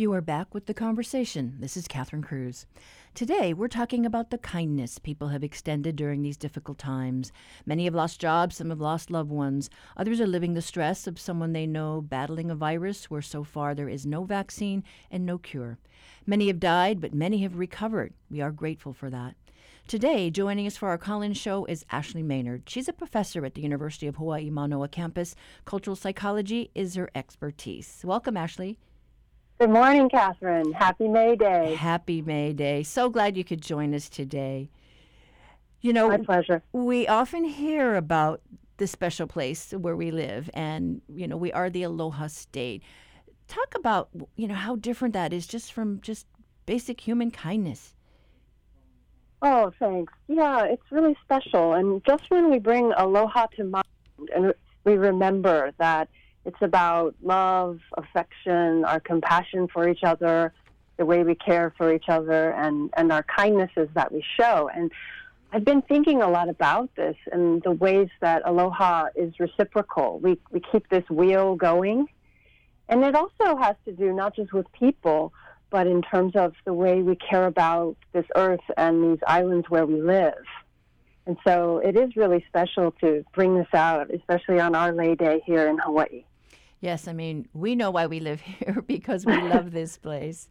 You are back with the conversation. This is Catherine Cruz. Today, we're talking about the kindness people have extended during these difficult times. Many have lost jobs, some have lost loved ones. Others are living the stress of someone they know battling a virus where so far there is no vaccine and no cure. Many have died, but many have recovered. We are grateful for that. Today, joining us for our call in show is Ashley Maynard. She's a professor at the University of Hawaii Manoa campus. Cultural psychology is her expertise. Welcome, Ashley. Good morning, Catherine. Happy May Day. Happy May Day. So glad you could join us today. You know, My pleasure. we often hear about the special place where we live, and, you know, we are the Aloha State. Talk about, you know, how different that is just from just basic human kindness. Oh, thanks. Yeah, it's really special. And just when we bring aloha to mind and we remember that it's about love, affection, our compassion for each other, the way we care for each other, and, and our kindnesses that we show. And I've been thinking a lot about this and the ways that aloha is reciprocal. We, we keep this wheel going. And it also has to do not just with people, but in terms of the way we care about this earth and these islands where we live. And so it is really special to bring this out, especially on our Lei Day here in Hawaii. Yes, I mean, we know why we live here because we love this place.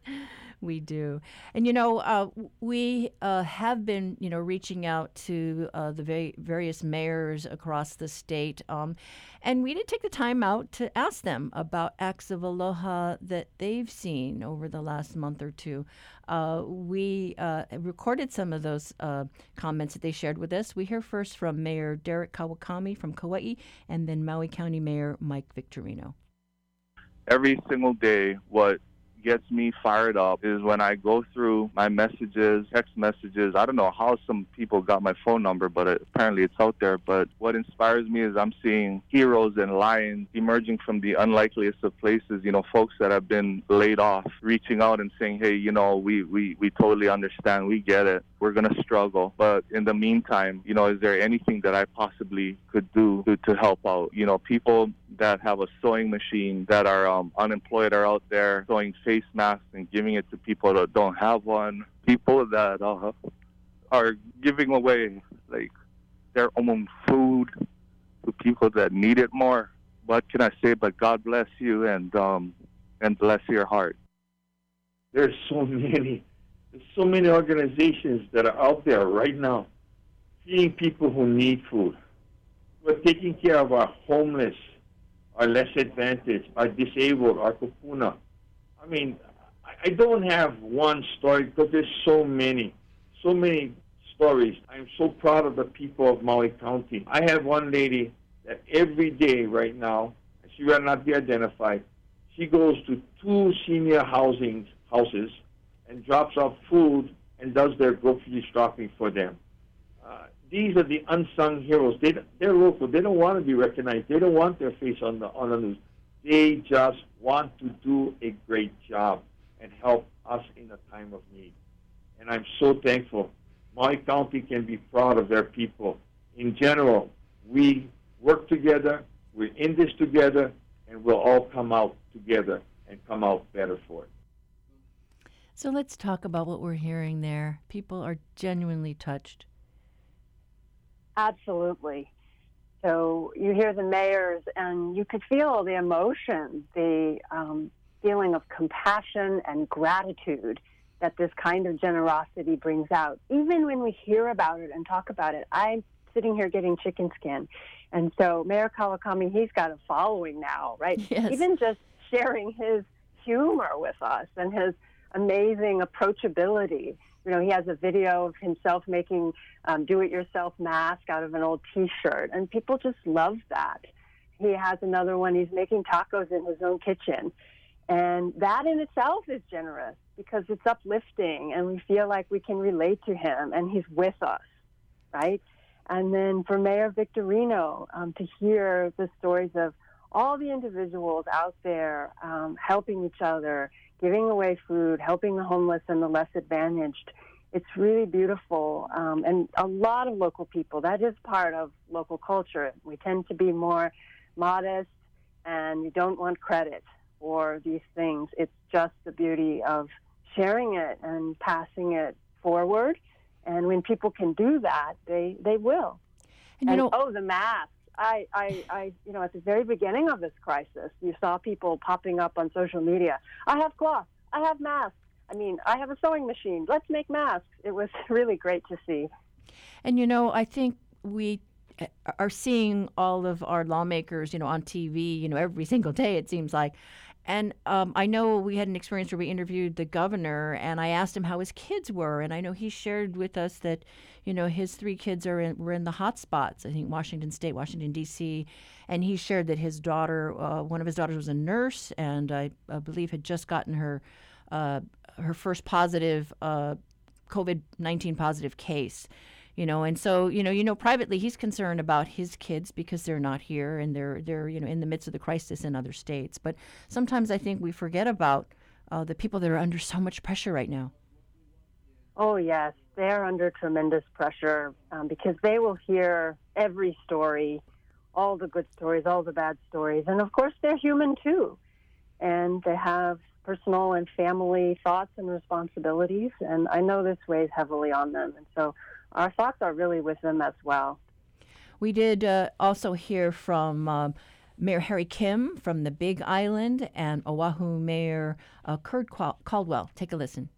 We do. And, you know, uh, we uh, have been, you know, reaching out to uh, the va- various mayors across the state. Um, and we did take the time out to ask them about acts of aloha that they've seen over the last month or two. Uh, we uh, recorded some of those uh, comments that they shared with us. We hear first from Mayor Derek Kawakami from Kauai and then Maui County Mayor Mike Victorino. every single day what gets me fired up is when I go through my messages, text messages. I don't know how some people got my phone number, but it, apparently it's out there. But what inspires me is I'm seeing heroes and lions emerging from the unlikeliest of places. You know, folks that have been laid off, reaching out and saying, "Hey, you know, we we we totally understand. We get it. We're gonna struggle, but in the meantime, you know, is there anything that I possibly could do to, to help out? You know, people that have a sewing machine that are um, unemployed are out there sewing face masks and giving it to people that don't have one. People that uh, are giving away like their own food to people that need it more. What can I say? But God bless you and um, and bless your heart. There's so many, there's so many organizations that are out there right now, feeding people who need food. We're taking care of our homeless, our less advantaged, our disabled, our kupuna. I mean, I- don't have one story because there's so many, so many stories. I'm so proud of the people of Maui County. I have one lady that every day right now, she will not be identified, she goes to two senior housing houses and drops off food and does their grocery shopping for them. Uh, these are the unsung heroes. They, they're local. They don't want to be recognized. They don't want their face on the on the news. They just want to do a great job and help us in a time of need. And I'm so thankful. Maui County can be proud of their people. In general, we work together. We're in this together, and we'll all come out together and come out better for it. So let's talk about what we're hearing there. People are genuinely touched. Absolutely. So you hear the mayors, and you could feel the emotion, the um, feeling of compassion and gratitude that this kind of generosity brings out. Even when we hear about it and talk about it, I'm sitting here getting chicken skin. And so Mayor Kawakami, he's got a following now, right? Yes. Even just sharing his humor with us and his amazing approachability. You know, he has a video of himself making um, do-it-yourself mask out of an old T-shirt, and people just love that. He has another one. He's making tacos in his own kitchen, and that in itself is generous because it's uplifting, and we feel like we can relate to him, and he's with us, right? And then for Mayor Victorino um, to hear the stories of all the individuals out there um, helping each other, giving away food, helping the homeless and the less advantaged. It's really beautiful. Um, and a lot of local people, that is part of local culture. We tend to be more modest and we don't want credit. for these things. It's just the beauty of sharing it and passing it forward. And when people can do that, they, they will. And, And, you know, oh, the masks. I, I, I, you know, at the very beginning of this crisis, you saw people popping up on social media. I have cloth. I have masks. I mean, I have a sewing machine. Let's make masks. It was really great to see. And you know, I think we are seeing all of our lawmakers, you know, on TV, you know, every single day it seems like. And um, I know we had an experience where we interviewed the governor, and I asked him how his kids were, and I know he shared with us that, you know, his three kids are in, were in the hot spots. I think Washington State, Washington D.C., and he shared that his daughter, uh, one of his daughters, was a nurse, and I, I believe had just gotten her uh, her first positive uh, COVID nineteen positive case you know and so you know you know privately he's concerned about his kids because they're not here and they're they're you know in the midst of the crisis in other states but sometimes i think we forget about uh, the people that are under so much pressure right now Oh, yes. They're under tremendous pressure um, because they will hear every story, all the good stories, all the bad stories. And of course, they're human too. And they have personal and family thoughts and responsibilities. And I know this weighs heavily on them. And so our thoughts are really with them as well. we did uh, also hear from um, mayor harry kim from the big island and oahu mayor uh, kirk caldwell take a listen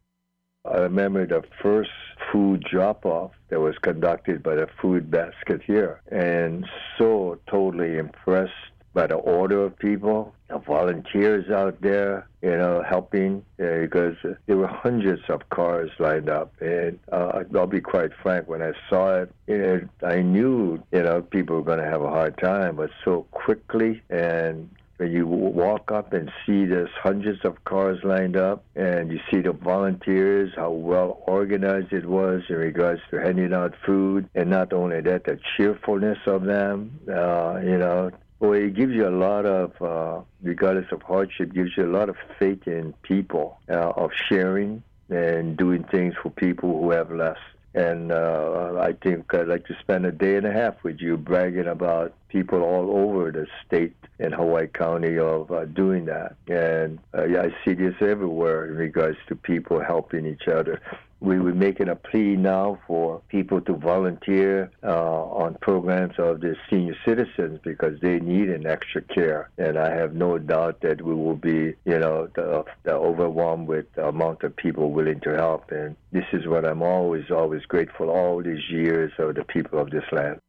I remember the first food drop off that was conducted by the food basket here, and so totally impressed by the order of people, the volunteers out there, you know, helping, uh, because there were hundreds of cars lined up. And uh, I'll be quite frank, when I saw it, it I knew, you know, people were going to have a hard time, but so quickly and when you walk up and see there's hundreds of cars lined up and you see the volunteers how well organized it was in regards to handing out food and not only that the cheerfulness of them uh, you know well it gives you a lot of uh, regardless of hardship gives you a lot of faith in people uh, of sharing and doing things for people who have less and uh, I think I'd like to spend a day and a half with you bragging about people all over the state and Hawaii County of uh, doing that. And uh, yeah, I see this everywhere in regards to people helping each other. We were making a plea now for people to volunteer uh, on programs of the senior citizens because they need an extra care. And I have no doubt that we will be, you know, the, the overwhelmed with the amount of people willing to help. And this is what I'm always, always grateful all these years of the people of this land.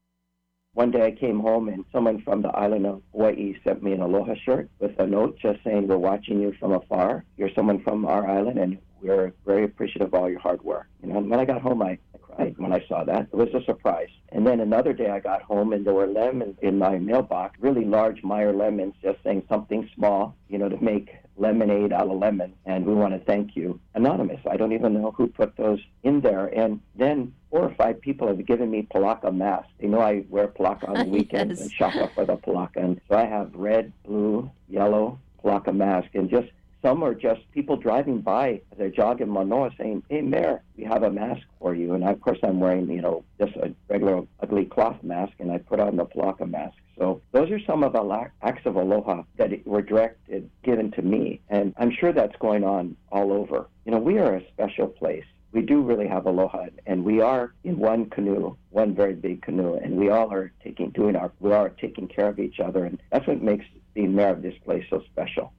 One day I came home and someone from the island of Hawaii sent me an aloha shirt with a note just saying, We're watching you from afar. You're someone from our island and we're very appreciative of all your hard work. You know, and when I got home, I, I cried when I saw that. It was a surprise. And then another day I got home and there were lemons in my mailbox, really large Meyer lemons, just saying something small, you know, to make lemonade out of lemon. And we want to thank you. Anonymous. I don't even know who put those in there. And then four or five people have given me palaka masks. They know I wear palaka on the weekends Yes. and shop up for the palaka. And so I have red, blue, yellow palaka mask. And just some are just people driving by as jog in Manoa saying, Hey, Mayor, we have a mask for you. And of course, I'm wearing, you know, just a regular ugly cloth mask, and I put on the Palaka mask. So those are some of the acts of aloha that were directed, given to me. And I'm sure that's going on all over. You know, we are a special place. We do really have aloha, and we are in one canoe, one very big canoe, and we all are taking, doing our, we are taking care of each other, and that's what makes being mayor of this place so special.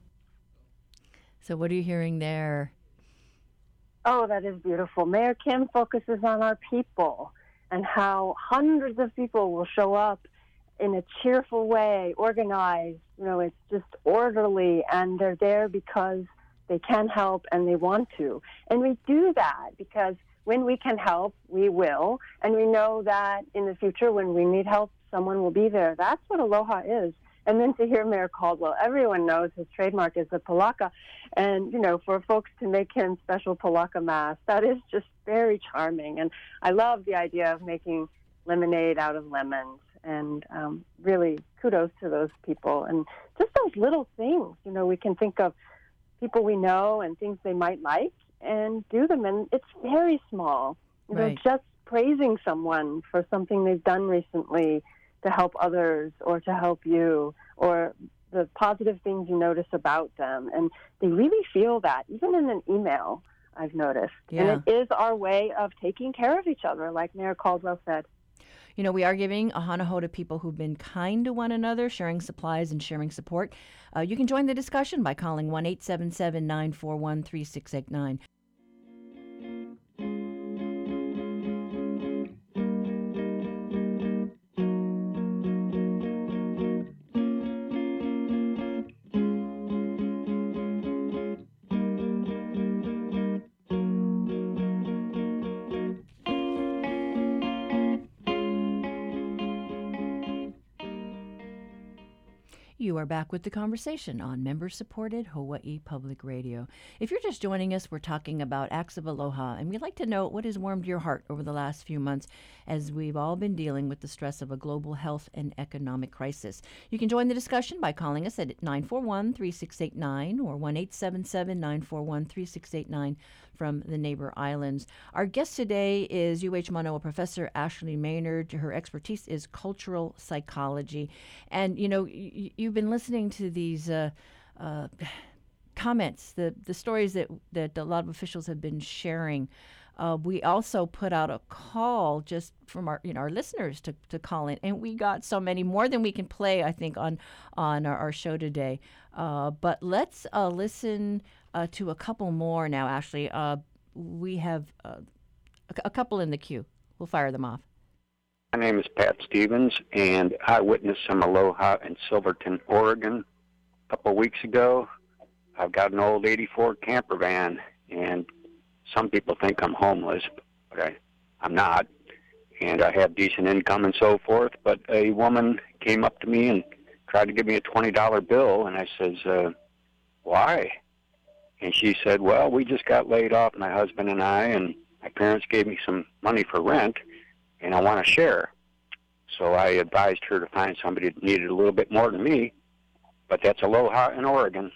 So what are you hearing there Oh, that is beautiful. Mayor Kim focuses on our people and how hundreds of people will show up in a cheerful way, organized. You know, it's just orderly, and they're there because they can help and they want to. And we do that because when we can help, we will. And we know that in the future, when we need help, someone will be there. That's what Aloha is. And then to hear Mayor Caldwell, everyone knows his trademark is the palaka. And, you know, for folks to make him special palaka mask, that is just very charming. And I love the idea of making lemonade out of lemons. And um, really, kudos to those people. And just those little things, you know, we can think of people we know and things they might like and do them. And it's very small. You know, Right. just praising someone for something they've done recently to help others or to help you or the positive things you notice about them. And they really feel that, even in an email, I've noticed. Yeah. And it is our way of taking care of each other, like Mayor Caldwell said. You know, we are giving a hanaho to people who've been kind to one another, sharing supplies and sharing support. Uh, you can join the discussion by calling 1 877 941 3689. Are back with the conversation on member supported Hawaii Public Radio. If you're just joining us, we're talking about acts of aloha, and we'd like to know what has warmed your heart over the last few months as we've all been dealing with the stress of a global health and economic crisis. You can join the discussion by calling us at 941 3689 or 1 877 941 3689 from the neighbor islands. Our guest today is UH Manoa professor Ashley Maynard. Her expertise is cultural psychology. And, you know, y- you've been listening to these. Uh, uh, comments, the the stories that that a lot of officials have been sharing. Uh, we also put out a call just from our you know our listeners to, to call in, and we got so many more than we can play. I think on on our, our show today. Uh, but let's uh, listen uh, to a couple more now. Ashley, uh, we have uh, a, a couple in the queue. We'll fire them off. My name is Pat Stevens, and I witnessed some aloha in Silverton, Oregon, a couple weeks ago. I've got an old 84 camper van, and some people think I'm homeless, but I, I'm not. And I have decent income and so forth. But a woman came up to me and tried to give me a $20 bill, and I says, uh, why? And she said, well, we just got laid off, my husband and I, and my parents gave me some money for rent, and I want to share. So I advised her to find somebody that needed a little bit more than me, but that's Aloha in Oregon.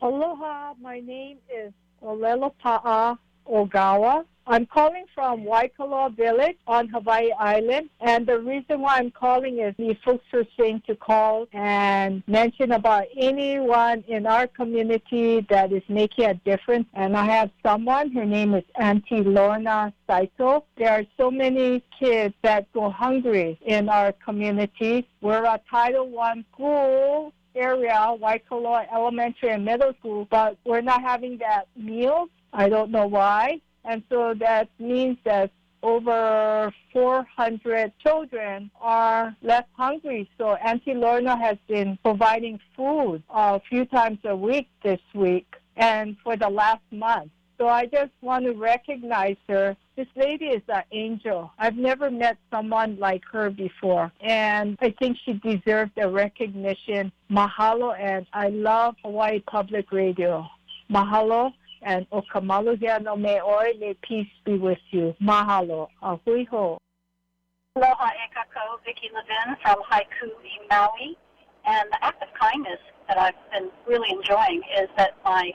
Aloha, my name is Olelapa'a Ogawa. I'm calling from Waikoloa Village on Hawaii Island. And the reason why I'm calling is the folks are saying to call and mention about anyone in our community that is making a difference. And I have someone, her name is Auntie Lorna Saito. There are so many kids that go hungry in our community. We're a Title I school area, Waikoloa Elementary and Middle School, but we're not having that meals. I don't know why. And so that means that over 400 children are left hungry. So Auntie Lorna has been providing food a few times a week this week and for the last month. So I just want to recognize her. This lady is an angel. I've never met someone like her before. And I think she deserved a recognition. Mahalo, and I love Hawaii Public Radio. Mahalo, and Okamaluhia no me oi, may peace be with you. Mahalo. A hui hou. Aloha e kako, Vicki Levin from Haiku in Maui. And the act of kindness that I've been really enjoying is that my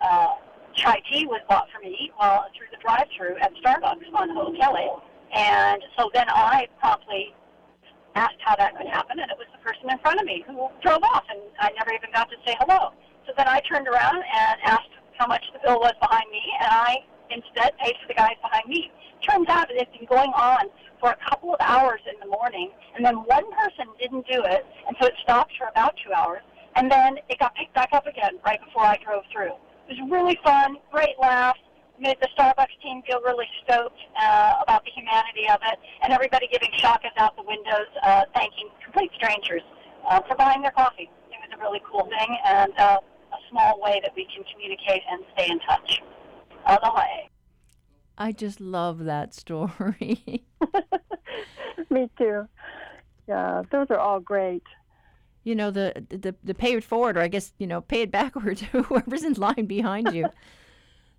uh, chai tea was bought for me while through the drive-through at Starbucks on Ho'okele. And so then I promptly asked how that could happen, and it was the person in front of me who drove off, and I never even got to say hello. So then I turned around and asked how much the bill was behind me, and I instead paid for the guys behind me. Turns out it's been going on for a couple of hours in the morning, and then one person didn't do it, and so it stopped for about two hours, and then it got picked back up again right before I drove through. It was really fun, great laughs, made the Starbucks team feel really stoked uh, about the humanity of it, and everybody giving shakas out the windows, uh, thanking complete strangers uh, for buying their coffee. It was a really cool thing, and uh, a small way that we can communicate and stay in touch. Aloha. I just love that story. Me too. Yeah, those are all great. you know the, the the pay it forward or i guess you know pay it backward to whoever's in line behind you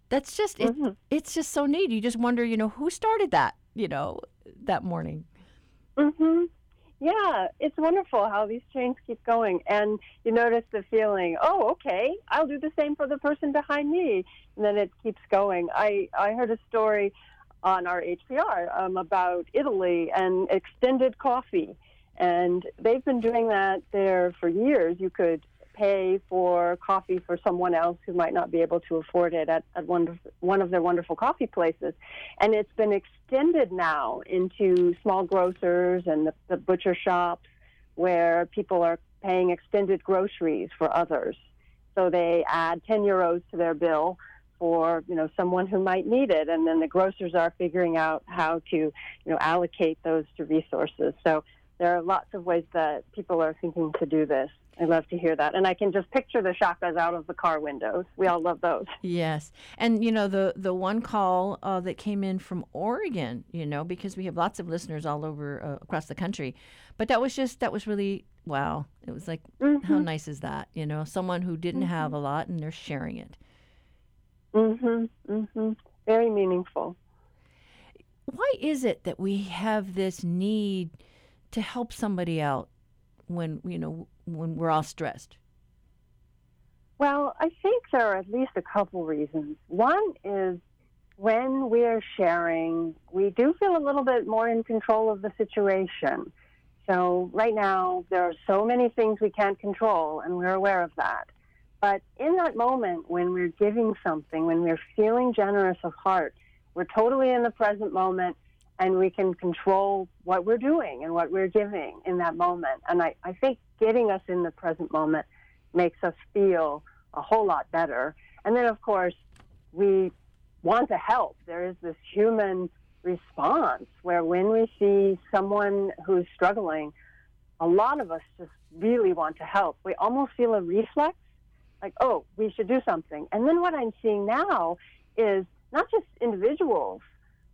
that's just it, Mhm. it's just so neat you just wonder you know who started that you know that morning Mhm. Yeah, it's wonderful how these chains keep going, and you notice the feeling. Oh, okay, I'll do the same for the person behind me, and then it keeps going. I I heard a story on our HPR um, about Italy and extended coffee, And they've been doing that there for years. You could pay for coffee for someone else who might not be able to afford it at, at one, of, one of their wonderful coffee places. And it's been extended now into small grocers and the, the butcher shops where people are paying extended groceries for others. So they add 10 euros to their bill for you know someone who might need it and then the grocers are figuring out how to you know allocate those to resources so there are lots of ways that people are thinking to do this I love to hear that. And I can just picture the shakas out of the car windows. We all love those. Yes. And, you know, the, the one call uh, that came in from Oregon, you know, because we have lots of listeners all over uh, across the country. But that was just, that was really, wow. It was like, mm-hmm. how nice is that? You know, someone who didn't mm-hmm. have a lot and they're sharing it. Mm hmm. Mm hmm. Very meaningful. Why is it that we have this need to help somebody out when, you know, when we're all stressed? Well, I think there are at least a couple reasons. One is when we're sharing, we do feel a little bit more in control of the situation. So, right now, there are so many things we can't control, and we're aware of that. But in that moment, when we're giving something, when we're feeling generous of heart, we're totally in the present moment and we can control what we're doing and what we're giving in that moment. And I, I think getting us in the present moment makes us feel a whole lot better. And then, of course, we want to help. There is this human response where when we see someone who's struggling, a lot of us just really want to help. We almost feel a reflex, like, oh, we should do something. And then what I'm seeing now is not just individuals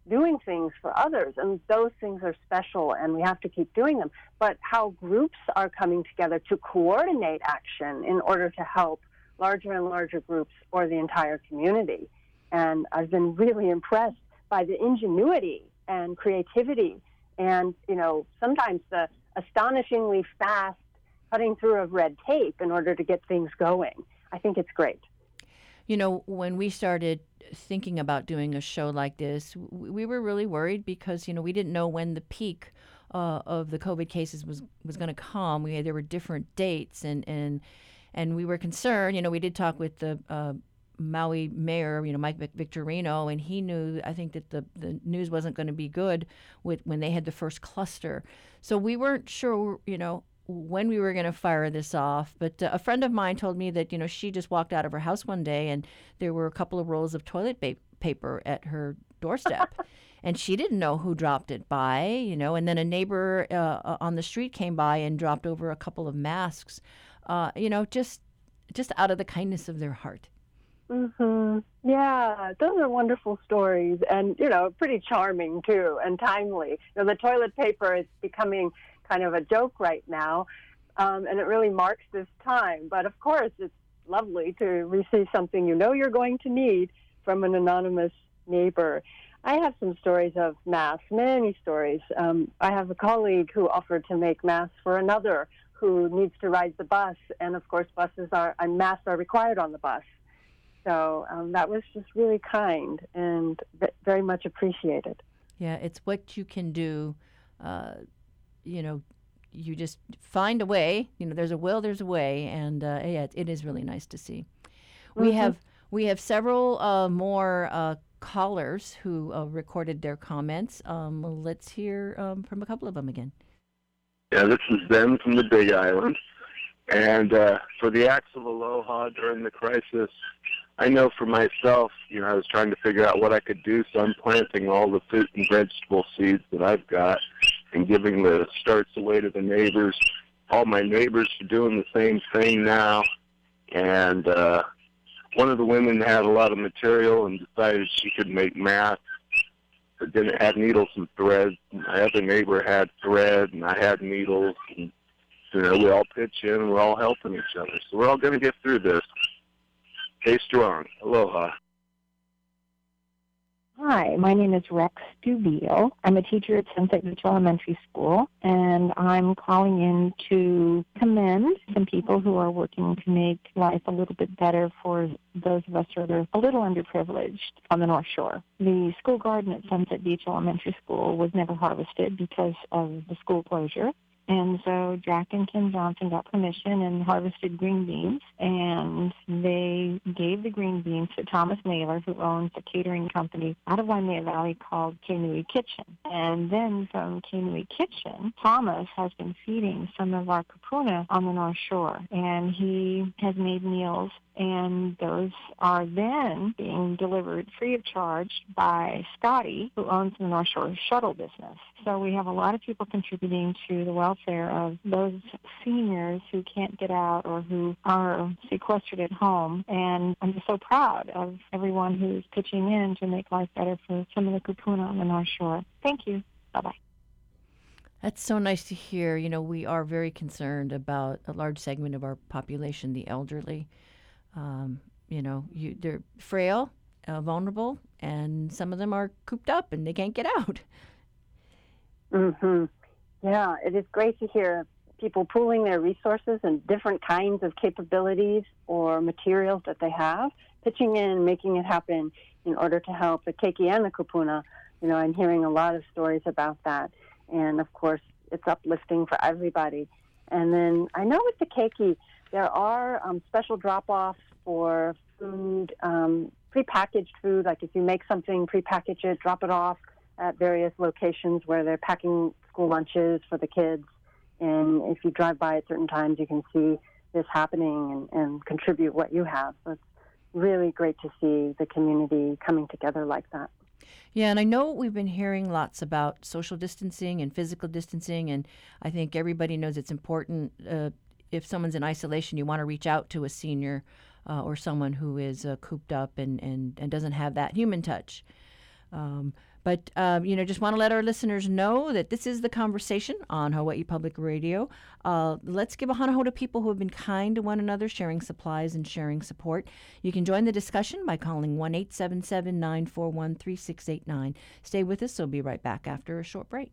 doing things for others, and those things are special, and we have to keep doing them. But how groups are coming together to coordinate action in order to help larger and larger groups or the entire community. And I've been really impressed by the ingenuity and creativity, and you know sometimes the astonishingly fast cutting through of red tape in order to get things going. I think it's great. You know, when we started thinking about doing a show like this, we were really worried because you know we didn't know when the peak uh, of the COVID cases was was going to come. We there were different dates, and and and we were concerned. You know, we did talk with the uh, Maui mayor, you know, Mike Victorino, and he knew, I think, that the, the news wasn't going to be good with when they had the first cluster. So we weren't sure, you know, when we were going to fire this off. But uh, a friend of mine told me that, you know, she just walked out of her house one day and there were a couple of rolls of toilet ba- paper at her doorstep. and she didn't know who dropped it by, you know. And then a neighbor uh, uh, on the street came by and dropped over a couple of masks, uh, you know, just just out of the kindness of their heart. Mhm. Yeah, those are wonderful stories, and you know, pretty charming too, and timely. You know, the toilet paper is becoming kind of a joke right now, um, and it really marks this time. But of course, it's lovely to receive something you know you're going to need from an anonymous neighbor. I have some stories of masks, many stories. Um, I have a colleague who offered to make masks for another who needs to ride the bus, and of course, buses are and masks are required on the bus. So um, that was just really kind and very much appreciated. Yeah, it's what you can do uh, you know, you just find a way. You know, there's a will, there's a way, and uh, yeah, it, it is really nice to see. Mm-hmm. We have we have several uh, more uh, callers who uh, recorded their comments. Um, let's hear um, from a couple of them again. Yeah, this is Ben from the Big Island, and uh, for the acts of aloha during the crisis, I know for myself, you know, I was trying to figure out what I could do, so I'm planting all the fruit and vegetable seeds that I've got and giving the starts away to the neighbors. All my neighbors are doing the same thing now, and uh, one of the women had a lot of material and decided she could make masks, but didn't have needles and thread. My other neighbor had thread, and I had needles. And, you know, we all pitch in, and we're all helping each other. So we're all going to get through this. Stay strong. Aloha. Hi, my name is Rex Dubio. I'm a teacher at Sunset Beach Elementary School, and I'm calling in to commend some people who are working to make life a little bit better for those of us who are a little underprivileged on the North Shore. The school garden at Sunset Beach Elementary School was never harvested because of the school closure, And so Jack and Kim Johnson got permission and harvested green beans. And they gave the green beans to Thomas Naylor, who owns a catering company out of Waimea Valley called Kainui Kitchen. And then from Kainui Kitchen, Thomas has been feeding some of our kupuna on the North Shore. And he has made meals and those are then being delivered free of charge by Scotty, who owns the North Shore Shuttle business. So we have a lot of people contributing to the welfare of those seniors who can't get out or who are sequestered at home. And I'm just so proud of everyone who's pitching in to make life better for some of the kupuna on the North Shore. Thank you. Bye bye. That's so nice to hear. You know, we are very concerned about a large segment of our population, the elderly. Um, you know, you, they're frail, uh, vulnerable, and some of them are cooped up and they can't get out. Mm hmm Yeah, it is great to hear people pooling their resources and different kinds of capabilities or materials that they have, pitching in and making it happen in order to help the keiki and the kupuna. You know, I'm hearing a lot of stories about that. And of course, it's uplifting for everybody. And then I know with the keiki, there are um, special drop offs for food, um, prepackaged food. Like if you make something, prepackage it, drop it off at various locations where they're packing school lunches for the kids. And if you drive by at certain times, you can see this happening and, and contribute what you have. So it's really great to see the community coming together like that. Yeah, and I know we've been hearing lots about social distancing and physical distancing, and I think everybody knows it's important. Uh, if someone's in isolation, you want to reach out to a senior uh, or someone who is uh, cooped up and, and, and doesn't have that human touch. Um, but, um, you know, just want to let our listeners know that this is the conversation on Hawaii Public Radio. Uh, let's give a hanaho to people who have been kind to one another, sharing supplies and sharing support. You can join the discussion by calling 1 877 941 3689. Stay with us. We'll be right back after a short break.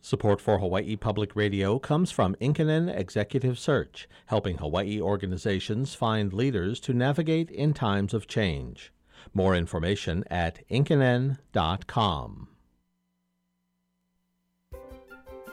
Support for Hawaii Public Radio comes from Inkinen Executive Search, helping Hawaii organizations find leaders to navigate in times of change. More information at inkinen.com.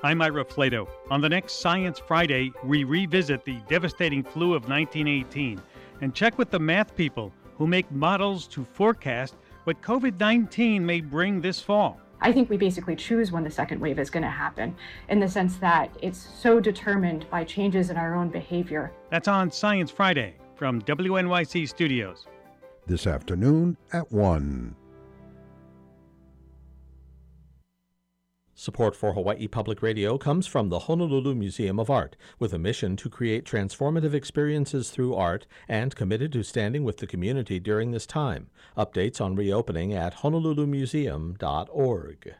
I'm Ira Flatow. On the next Science Friday, we revisit the devastating flu of 1918 and check with the math people who make models to forecast what COVID 19 may bring this fall. I think we basically choose when the second wave is going to happen in the sense that it's so determined by changes in our own behavior. That's on Science Friday from WNYC Studios. This afternoon at 1. Support for Hawaii Public Radio comes from the Honolulu Museum of Art, with a mission to create transformative experiences through art and committed to standing with the community during this time. Updates on reopening at honolulumuseum.org.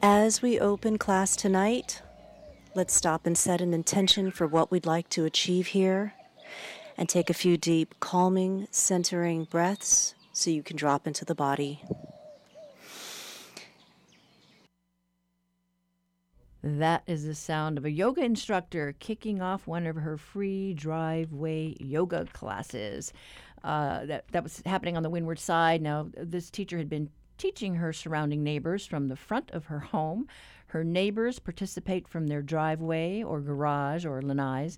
As we open class tonight, let's stop and set an intention for what we'd like to achieve here and take a few deep, calming, centering breaths so you can drop into the body. That is the sound of a yoga instructor kicking off one of her free driveway yoga classes. Uh, that that was happening on the windward side. Now, this teacher had been teaching her surrounding neighbors from the front of her home. Her neighbors participate from their driveway or garage or lanais.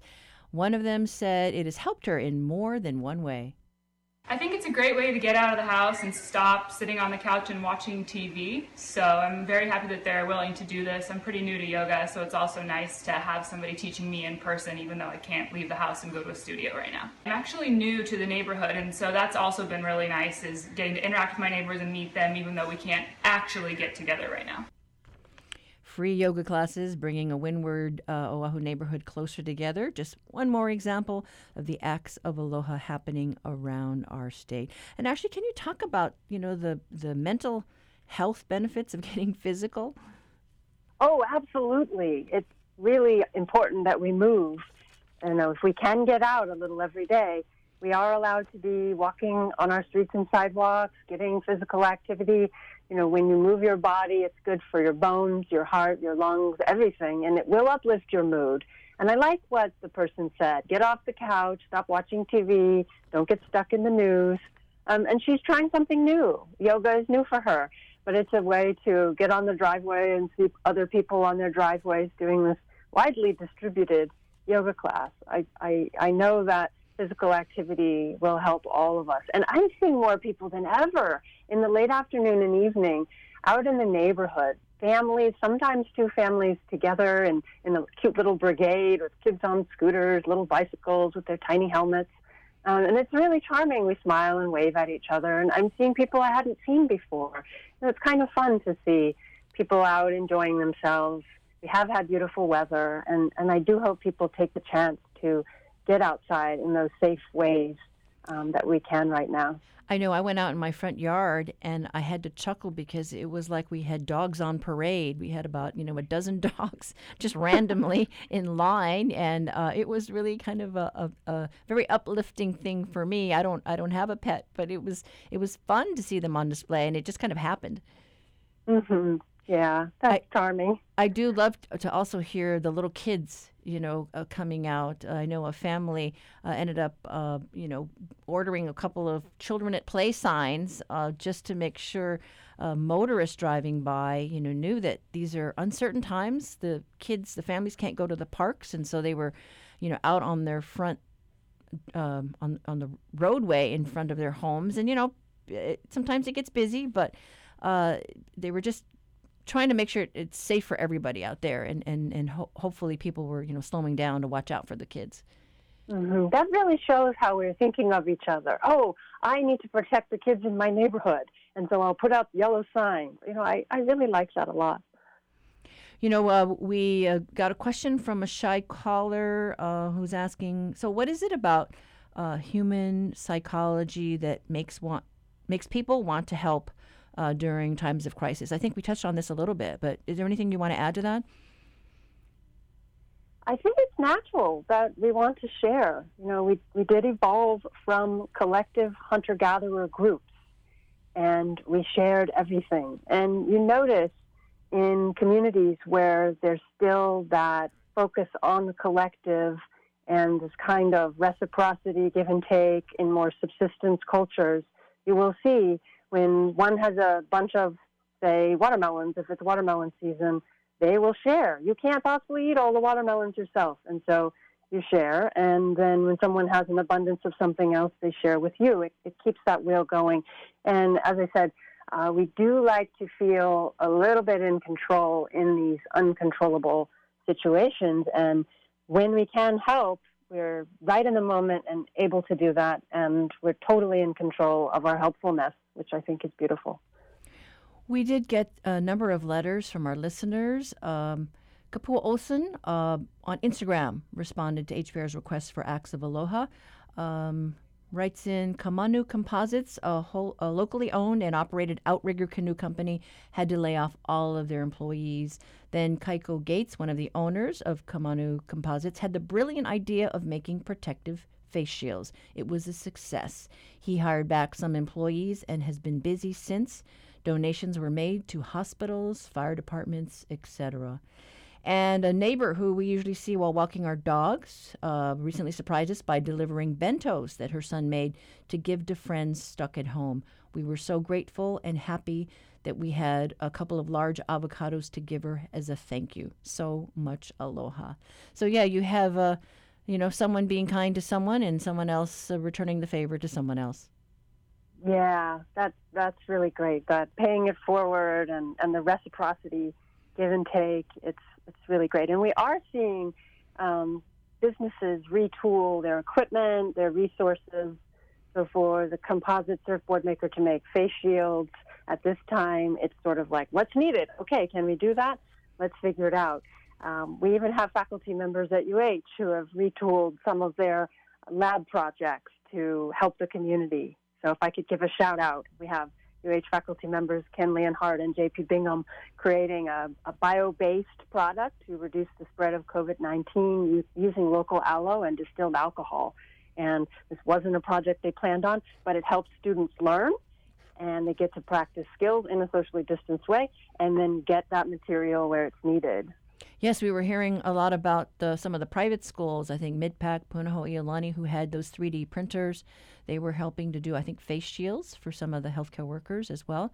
One of them said it has helped her in more than one way. I think it's a great way to get out of the house and stop sitting on the couch and watching TV. So I'm very happy that they're willing to do this. I'm pretty new to yoga, so it's also nice to have somebody teaching me in person, even though I can't leave the house and go to a studio right now. I'm actually new to the neighborhood, and so that's also been really nice is getting to interact with my neighbors and meet them, even though we can't actually get together right now free yoga classes, bringing a windward uh, Oahu neighborhood closer together. Just one more example of the acts of aloha happening around our state. And actually, can you talk about you know the the mental health benefits of getting physical? Oh, absolutely. It's really important that we move. You know, if we can get out a little every day, we are allowed to be walking on our streets and sidewalks, getting physical activity you know, when you move your body, it's good for your bones, your heart, your lungs, everything, and it will uplift your mood. And I like what the person said get off the couch, stop watching TV, don't get stuck in the news. Um, and she's trying something new. Yoga is new for her, but it's a way to get on the driveway and see other people on their driveways doing this widely distributed yoga class. I, I, I know that physical activity will help all of us. And I'm seeing more people than ever in the late afternoon and evening out in the neighborhood. Families, sometimes two families together in, in a cute little brigade with kids on scooters, little bicycles with their tiny helmets. Um, and it's really charming. We smile and wave at each other. And I'm seeing people I hadn't seen before. It's kind of fun to see people out enjoying themselves. We have had beautiful weather, and, and I do hope people take the chance to get outside in those safe ways um, that we can right now. I know I went out in my front yard and I had to chuckle because it was like we had dogs on parade. We had about, you know, a dozen dogs just randomly in line and uh, it was really kind of a, a, a, very uplifting thing for me. I don't I don't have a pet, but it was it was fun to see them on display and it just kind of happened. Mm-hmm. Yeah, that's I, charming. I do love to also hear the little kids, you know, uh, coming out. I know a family uh, ended up, uh, you know, ordering a couple of children at play signs uh, just to make sure uh, motorists driving by, you know, knew that these are uncertain times. The kids, the families can't go to the parks, and so they were, you know, out on their front, um, on on the roadway in front of their homes, and you know, it, sometimes it gets busy, but. Uh, they were just trying to make sure it's safe for everybody out there, and and and ho- hopefully people were you know slowing down to watch out for the kids. Mm-hmm. That really shows how we're thinking of each other. Oh, I need to protect the kids in my neighborhood, and so I'll put out yellow signs. You know, I, I really like that a lot. You know, uh, we uh, got a question from a shy caller uh, who's asking. So, what is it about uh, human psychology that makes want makes people want to help uh, during times of crisis. I think we touched on this a little bit, but is there anything you want to add to that? I think it's natural that we want to share. You know, we, we did evolve from collective hunter gatherer groups and we shared everything. And you notice in communities where there's still that focus on the collective and this kind of reciprocity, give and take in more subsistence cultures, you will see when one has a bunch of, say, watermelons, if it's watermelon season, they will share. You can't possibly eat all the watermelons yourself. And so you share. And then when someone has an abundance of something else, they share with you. It, it keeps that wheel going. And as I said, uh, we do like to feel a little bit in control in these uncontrollable situations. And when we can help, we're right in the moment and able to do that. And we're totally in control of our helpfulness which I think is beautiful. We did get a number of letters from our listeners. Um, Kapua Olson uh, on Instagram responded to HPR's request for acts of aloha. Um, writes in Kamanu Composites, a, whole, a, locally owned and operated outrigger canoe company, had to lay off all of their employees. Then Kaiko Gates, one of the owners of Kamanu Composites, had the brilliant idea of making protective face shields. It was a success. He hired back some employees and has been busy since. Donations were made to hospitals, fire departments, etc. And a neighbor who we usually see while walking our dogs uh, recently surprised us by delivering bentos that her son made to give to friends stuck at home. We were so grateful and happy that we had a couple of large avocados to give her as a thank you. So much aloha. So, yeah, you have a. Uh, you know, someone being kind to someone and someone else uh, returning the favor to someone else. Yeah, that's that's really great. That paying it forward and, and the reciprocity, give and take. It's it's really great, and we are seeing um, businesses retool their equipment, their resources. So for the composite surfboard maker to make face shields at this time, it's sort of like what's needed. Okay, can we do that? Let's figure it out. Um, we even have faculty members at UH who have retooled some of their lab projects to help the community. So if I could give a shout out, we have UH faculty members Ken Leonhardt and JP Bingham creating a, a bio-based product to reduce the spread of COVID-19 using local aloe and distilled alcohol. And this wasn't a project they planned on, but it helps students learn and they get to practice skills in a socially distanced way and then get that material where it's needed. Yes, we were hearing a lot about the, some of the private schools. I think Midpac, Punahou Iolani, who had those 3D printers. They were helping to do, I think, face shields for some of the healthcare workers as well.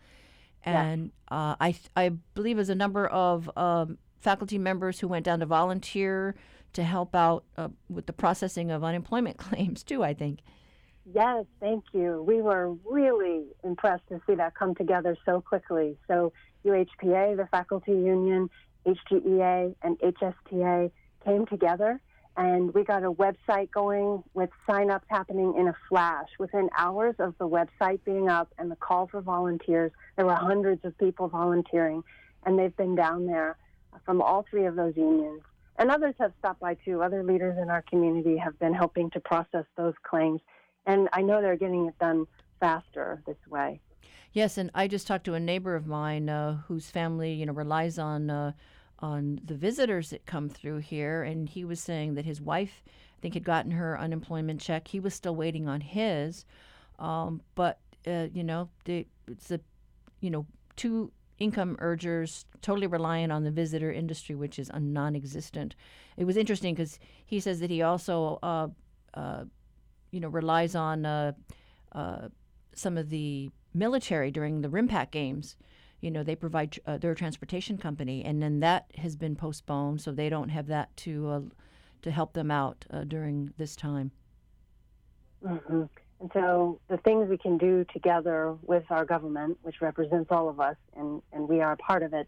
And uh, I, I believe there's a number of um, faculty members who went down to volunteer to help out uh, with the processing of unemployment claims too. I think. Yes, thank you. We were really impressed to see that come together so quickly. So UHPA, the faculty union, HGEA, and HSTA came together, and we got a website going with sign-ups happening in a flash. Within hours of the website being up and the call for volunteers, there were hundreds of people volunteering, and they've been down there from all three of those unions. And others have stopped by too. Other leaders in our community have been helping to process those claims. And I know they're getting it done faster this way. Yes, and I just talked to a neighbor of mine uh, whose family, you know, relies on uh, on the visitors that come through here, and he was saying that his wife, I think, had gotten her unemployment check. He was still waiting on his, um, but uh, you know, the, it's a, you know, two income urgers totally reliant on the visitor industry, which is a non-existent. It was interesting because he says that he also, uh, uh, you know, relies on uh, uh, some of the military during the RIMPAC games. You know, they provide uh, their transportation company, and then that has been postponed, so they don't have that to uh, to help them out uh, during this time. Mm-hmm. And so the things we can do together with our government, which represents all of us, and, and we are a part of it,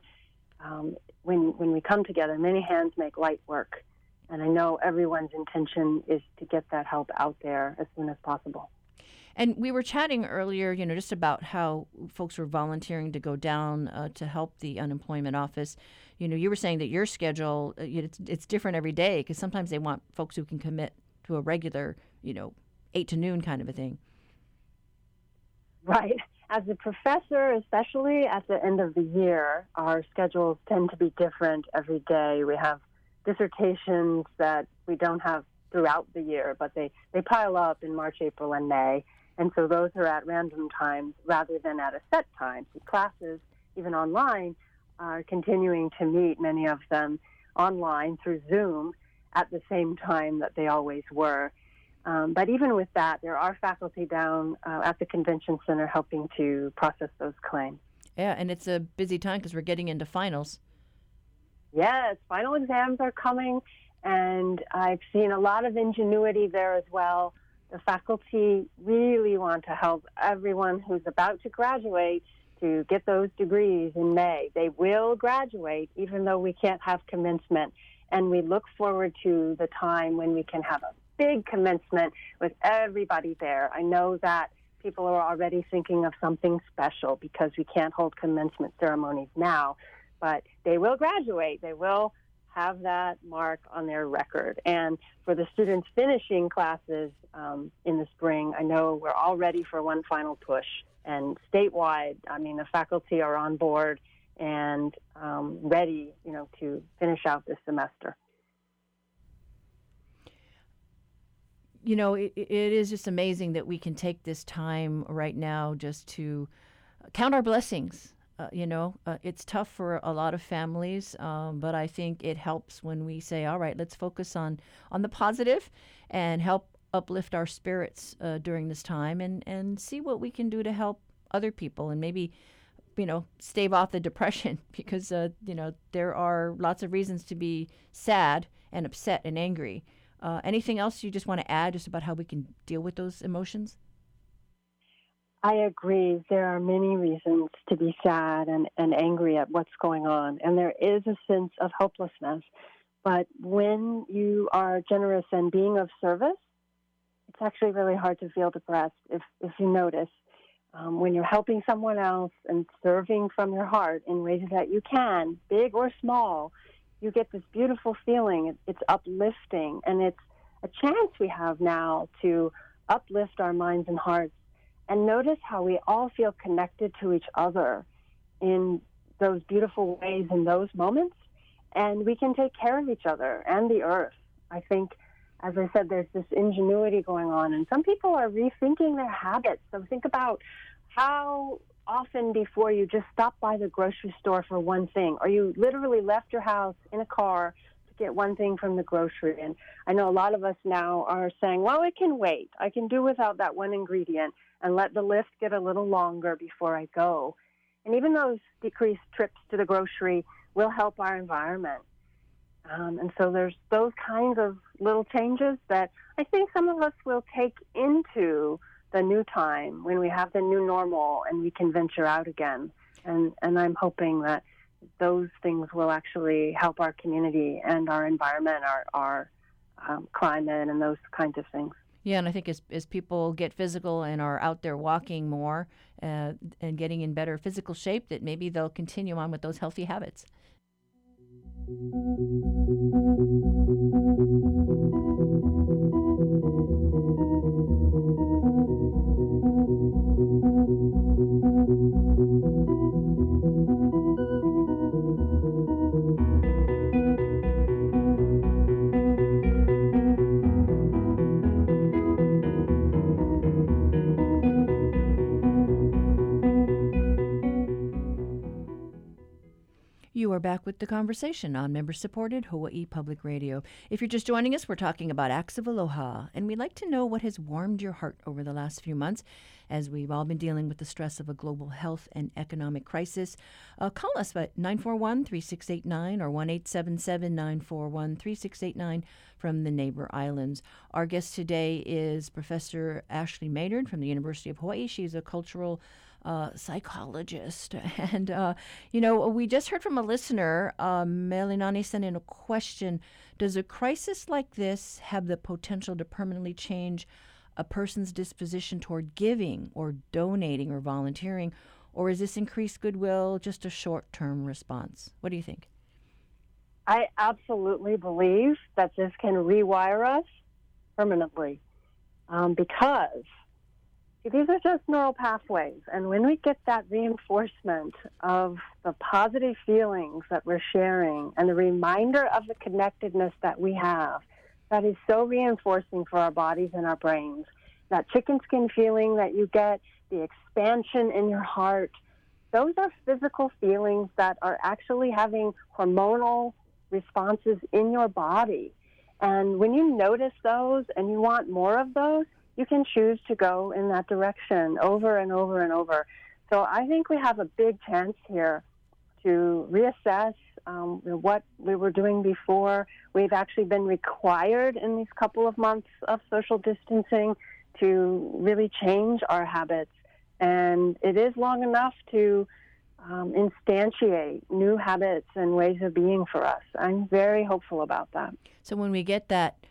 um, when, when we come together, many hands make light work. And I know everyone's intention is to get that help out there as soon as possible. And we were chatting earlier, you know, just about how folks were volunteering to go down uh, to help the unemployment office. You know, you were saying that your schedule uh, it's, it's different every day because sometimes they want folks who can commit to a regular, you know, eight to noon kind of a thing. Right. As a professor, especially at the end of the year, our schedules tend to be different every day. We have dissertations that we don't have throughout the year, but they, they pile up in March, April, and May. And so those are at random times rather than at a set time. So classes, even online, are continuing to meet, many of them online through Zoom at the same time that they always were. Um, but even with that, there are faculty down uh, at the convention center helping to process those claims. Yeah, and it's a busy time because we're getting into finals. Yes, final exams are coming, and I've seen a lot of ingenuity there as well. The faculty really want to help everyone who's about to graduate to get those degrees in May. They will graduate, even though we can't have commencement. And we look forward to the time when we can have a big commencement with everybody there. I know that people are already thinking of something special because we can't hold commencement ceremonies now, but they will graduate. They will have that mark on their record. And for the students finishing classes um, in the spring, I know we're all ready for one final push. And statewide, I mean, the faculty are on board and um, ready, you know, to finish out this semester. you know, it, it is just amazing that we can take this time right now just to count our blessings. Uh, you know, uh, it's tough for a lot of families, um, but I think it helps when we say, "All right, let's focus on on the positive and help uplift our spirits uh, during this time, and and see what we can do to help other people, and maybe." You know, stave off the depression because uh, you know there are lots of reasons to be sad and upset and angry. Uh, anything else you just want to add just about how we can deal with those emotions? I agree. There are many reasons to be sad and, and angry at what's going on, and there is a sense of hopelessness. But when you are generous and being of service, it's actually really hard to feel depressed if, if you notice. Um, when you're helping someone else and serving from your heart in ways that you can, big or small, you get this beautiful feeling. It's uplifting, and it's a chance we have now to uplift our minds and hearts and notice how we all feel connected to each other in those beautiful ways in those moments. And we can take care of each other and the earth. I think, as I said, there's this ingenuity going on, and some people are rethinking their habits. So think about how often before you just stopped by the grocery store for one thing, or you literally left your house in a car get one thing from the grocery. And I know a lot of us now are saying, well, it can wait. I can do without that one ingredient and let the list get a little longer before I go. And even those decreased trips to the grocery will help our environment. Um, and so there's those kinds of little changes that I think some of us will take into the new time when we have the new normal and we can venture out again. And and I'm hoping that those things will actually help our community and our environment, our our um, climate, and those kinds of things. Yeah, and I think as, as people get physical and are out there walking more uh, and getting in better physical shape, that maybe they'll continue on with those healthy habits. You are back with the conversation on member supported Hawaii Public Radio. If you're just joining us, we're talking about acts of aloha, and we'd like to know what has warmed your heart over the last few months as we've all been dealing with the stress of a global health and economic crisis. Uh, call us at 941 3689 or 1 877 941 3689 from the neighbor islands. Our guest today is Professor Ashley Maynard from the University of Hawaii. She's a cultural uh, psychologist. And, uh, you know, we just heard from a listener, uh, Melinani sent in a question Does a crisis like this have the potential to permanently change a person's disposition toward giving or donating or volunteering? Or is this increased goodwill just a short term response? What do you think? I absolutely believe that this can rewire us permanently um, because these are just neural pathways. And when we get that reinforcement of the positive feelings that we're sharing and the reminder of the connectedness that we have, that is so reinforcing for our bodies and our brains. That chicken skin feeling that you get, the expansion in your heart, those are physical feelings that are actually having hormonal responses in your body. And when you notice those and you want more of those, you can choose to go in that direction over and over and over. So I think we have a big chance here to reassess um, what we were doing before. We've actually been required in these couple of months of social distancing to really change our habits. And it is long enough to um, instantiate new habits and ways of being for us. I'm very hopeful about that. So when we get that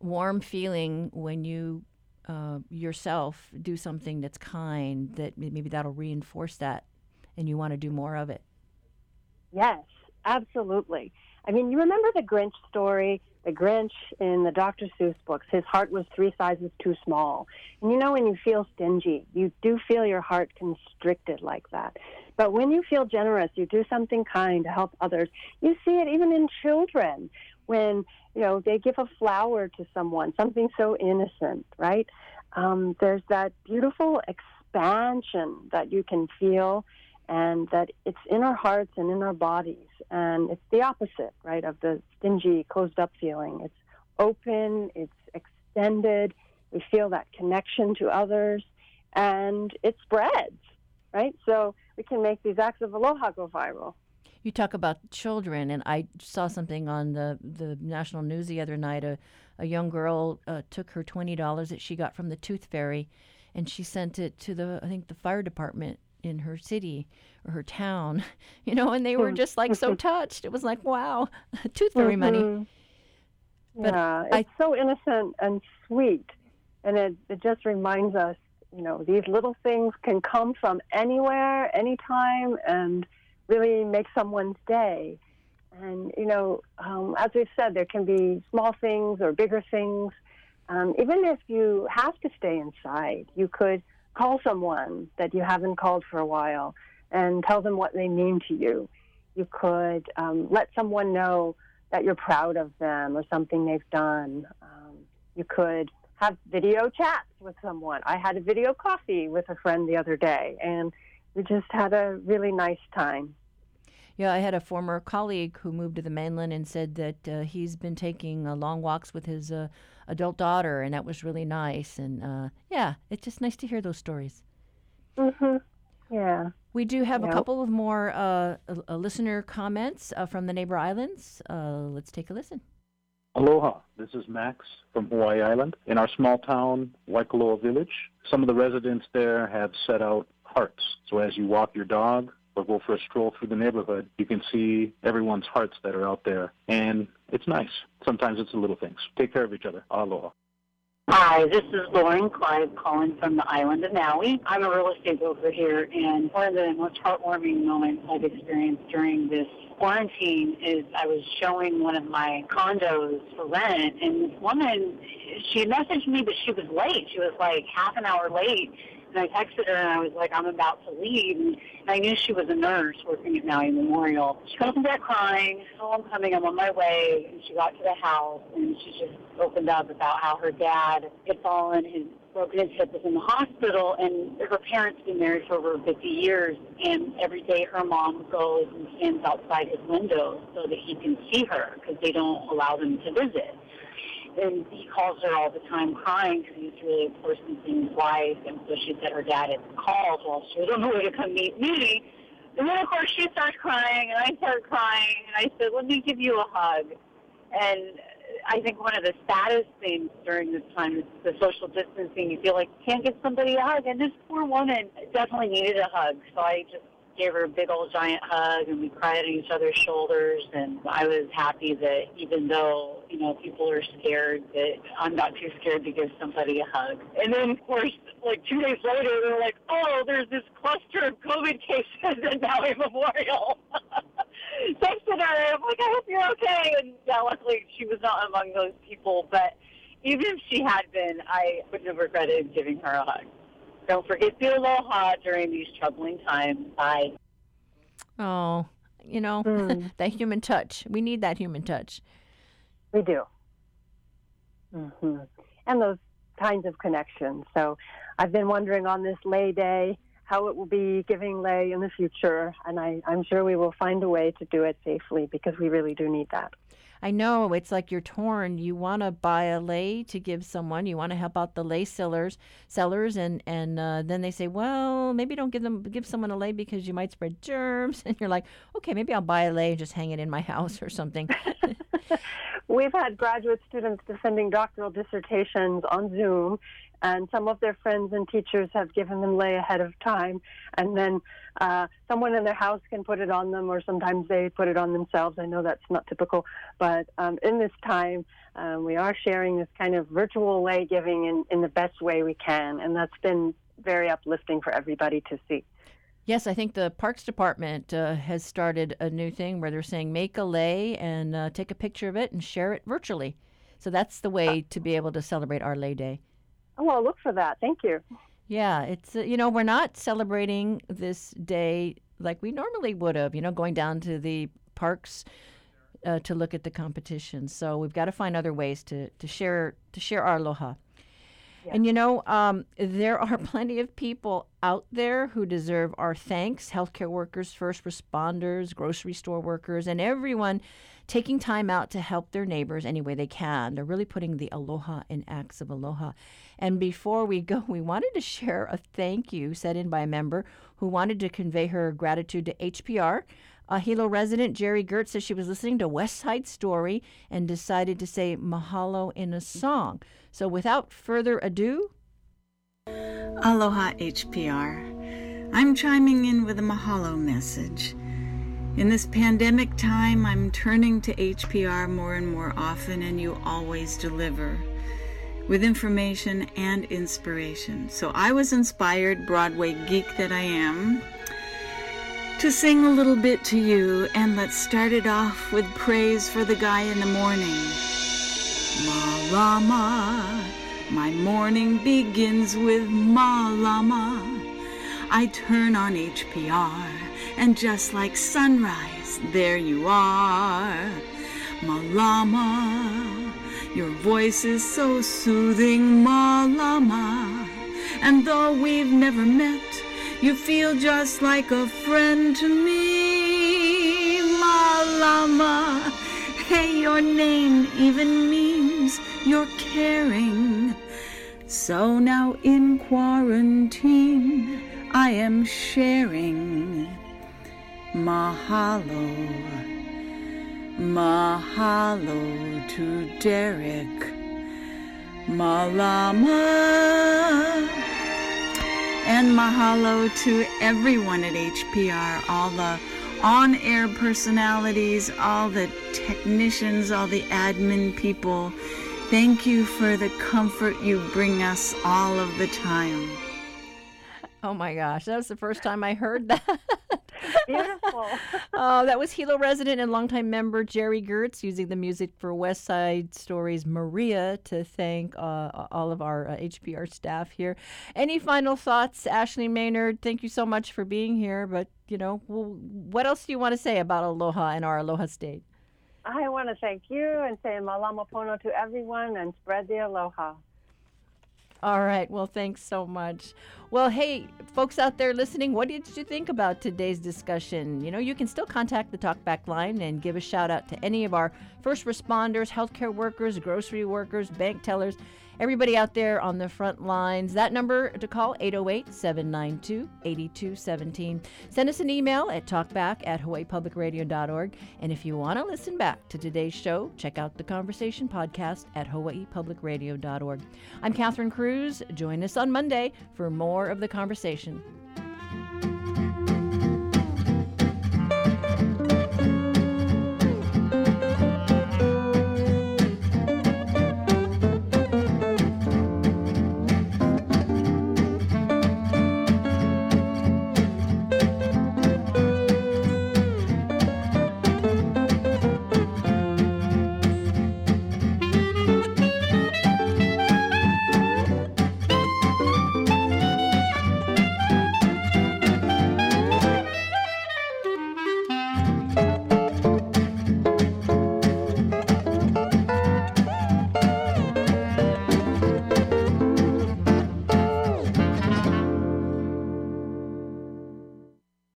warm feeling when you uh, yourself do something that's kind, that maybe that'll reinforce that and you want to do more of it. Yes, absolutely. I mean, you remember the Grinch story? The Grinch in the Dr. Seuss books, his heart was three sizes too small. And you know, when you feel stingy, you do feel your heart constricted like that. But when you feel generous, you do something kind to help others. You see it even in children when you know they give a flower to someone, something so innocent, right? Um, there's that beautiful expansion that you can feel, and that it's in our hearts and in our bodies, and it's the opposite, right, of the stingy, closed-up feeling. It's open, it's extended. We feel that connection to others, and it spreads, right? So we can make these acts of aloha go viral you talk about children, and I saw something on the, the national news the other night. A, a young girl uh, took her twenty dollars that she got from the Tooth Fairy, and she sent it to the I think the fire department in her city or her town, you know, and they were just like so touched. It was like, wow, Tooth Fairy mm-hmm. money. But yeah, it's I, so innocent and sweet, and it it just reminds us, you know, these little things can come from anywhere, anytime, and really make someone's day. And, you know, um, as we've said, there can be small things or bigger things. Um, even if you have to stay inside, you could call someone that you haven't called for a while and tell them what they mean to you. You could um, let someone know that you're proud of them or something they've done. Um, you could have video chats with someone. I had a video coffee with a friend the other day, and we just had a really nice time. Yeah, I had a former colleague who moved to the mainland and said that uh, he's been taking uh, long walks with his uh, adult daughter, and that was really nice. And uh, yeah, it's just nice to hear those stories. Mhm. Yeah. We do have a couple of more uh, uh, listener comments uh, from the neighbor islands. Uh, let's take a listen. Aloha, this is Max from Hawaii Island. In our small town, Waikoloa Village, some of the residents there have set out hearts. So as you walk your dog or go for a stroll through the neighborhood, you can see everyone's hearts that are out there. And it's nice. Sometimes it's the little things. Take care of each other. Aloha. Hi, this is Lauren Clive calling from the island of Maui. I'm a real estate broker here, and one of the most heartwarming moments I've experienced during this quarantine is I was showing one of my condos for rent, and this woman, she messaged me, but she was late. She was like half an hour late. And I texted her and I was like, I'm about to leave. And I knew she was a nurse working at Maui Memorial. She in there crying, oh, I'm coming, I'm on my way. And she got to the house and she just opened up about how her dad had fallen, his broken his hip, was in the hospital, and her parents been married for over 50 years. And every day her mom goes and stands outside his window so that he can see her because they don't allow them to visit and he calls her all the time crying because he's really of course missing his wife. And so she said her dad had called while she was on the way to come meet me. And then of course she starts crying and I start crying and I said, let me give you a hug. And I think one of the saddest things during this time is the social distancing. You feel like you can't give somebody a hug. And this poor woman definitely needed a hug. So I just gave her a big old giant hug and we cried on each other's shoulders and I was happy that even though, you know, people are scared that I'm not too scared to give somebody a hug. And then of course like two days later they're like, Oh, there's this cluster of COVID cases at Maui Memorial Texted her, I'm like, I hope you're okay and yeah, luckily she was not among those people but even if she had been, I wouldn't have regretted giving her a hug. Don't forget the aloha during these troubling times. Bye. Oh, you know, that human touch. We need that human touch. We do. hmm And those kinds of connections. So I've been wondering on this Lei Day how it will be giving lei in the future, and I, I'm sure we will find a way to do it safely because we really do need that. I know it's like you're torn. You want to buy a lei to give someone. You want to help out the lei sellers, sellers, and and uh, then they say, well, maybe don't give them give someone a lei because you might spread germs. And you're like, okay, maybe I'll buy a lei and just hang it in my house or something. We've had graduate students defending doctoral dissertations on Zoom, and some of their friends and teachers have given them lei ahead of time, and then uh, someone in their house can put it on them, or sometimes they put it on themselves. I know that's not typical, but um, in this time, um, we are sharing this kind of virtual lei giving in, in the best way we can, and that's been very uplifting for everybody to see. Yes, I think the Parks Department uh, has started a new thing where they're saying make a lei and uh, take a picture of it and share it virtually. So that's the way to be able to celebrate our Lei Day. Oh, I'll look for that. Thank you. Yeah, it's uh, you know we're not celebrating this day like we normally would have. You know, going down to the parks uh, to look at the competition. So we've got to find other ways to to share to share our aloha. And you know, um, there are plenty of people out there who deserve our thanks healthcare workers, first responders, grocery store workers, and everyone taking time out to help their neighbors any way they can. They're really putting the aloha in acts of aloha. And before we go, we wanted to share a thank you set in by a member who wanted to convey her gratitude to HPR. Uh, Hilo resident Jerry Gertz says she was listening to West Side Story and decided to say mahalo in a song. So without further ado, Aloha HPR. I'm chiming in with a mahalo message. In this pandemic time, I'm turning to HPR more and more often, and you always deliver with information and inspiration. So I was inspired, Broadway geek that I am, to sing a little bit to you, and let's start it off with praise for the guy in the morning. Malama, my morning begins with Malama. I turn on HPR, and just like sunrise, there you are. Malama, Your voice is so soothing, Malama. And though we've never met, you feel just like a friend to me, Malama. Hey, your name even means you're caring. So now in quarantine, I am sharing. Mahalo. Mahalo to Derek. Malama. And mahalo to everyone at HPR, all the on air personalities, all the technicians, all the admin people. Thank you for the comfort you bring us all of the time. Oh my gosh, that was the first time I heard that. Beautiful. oh, that was Hilo resident and longtime member Jerry Gertz using the music for West Side Stories Maria to thank uh, all of our uh, HPR staff here. Any final thoughts, Ashley Maynard? Thank you so much for being here. But, you know, well, what else do you want to say about Aloha and our Aloha State? I want to thank you and say malama pono to everyone and spread the aloha. All right. Well, thanks so much. Well, hey, folks out there listening, what did you think about today's discussion? You know, you can still contact the Talkback line and give a shout out to any of our first responders, healthcare workers, grocery workers, bank tellers, everybody out there on the front lines. That number to call 808 792 8217. Send us an email at talkback at hawaiipublicradio.org. And if you want to listen back to today's show, check out the Conversation podcast at hawaiipublicradio.org. I'm Catherine Cruz. Join us on Monday for more of the conversation.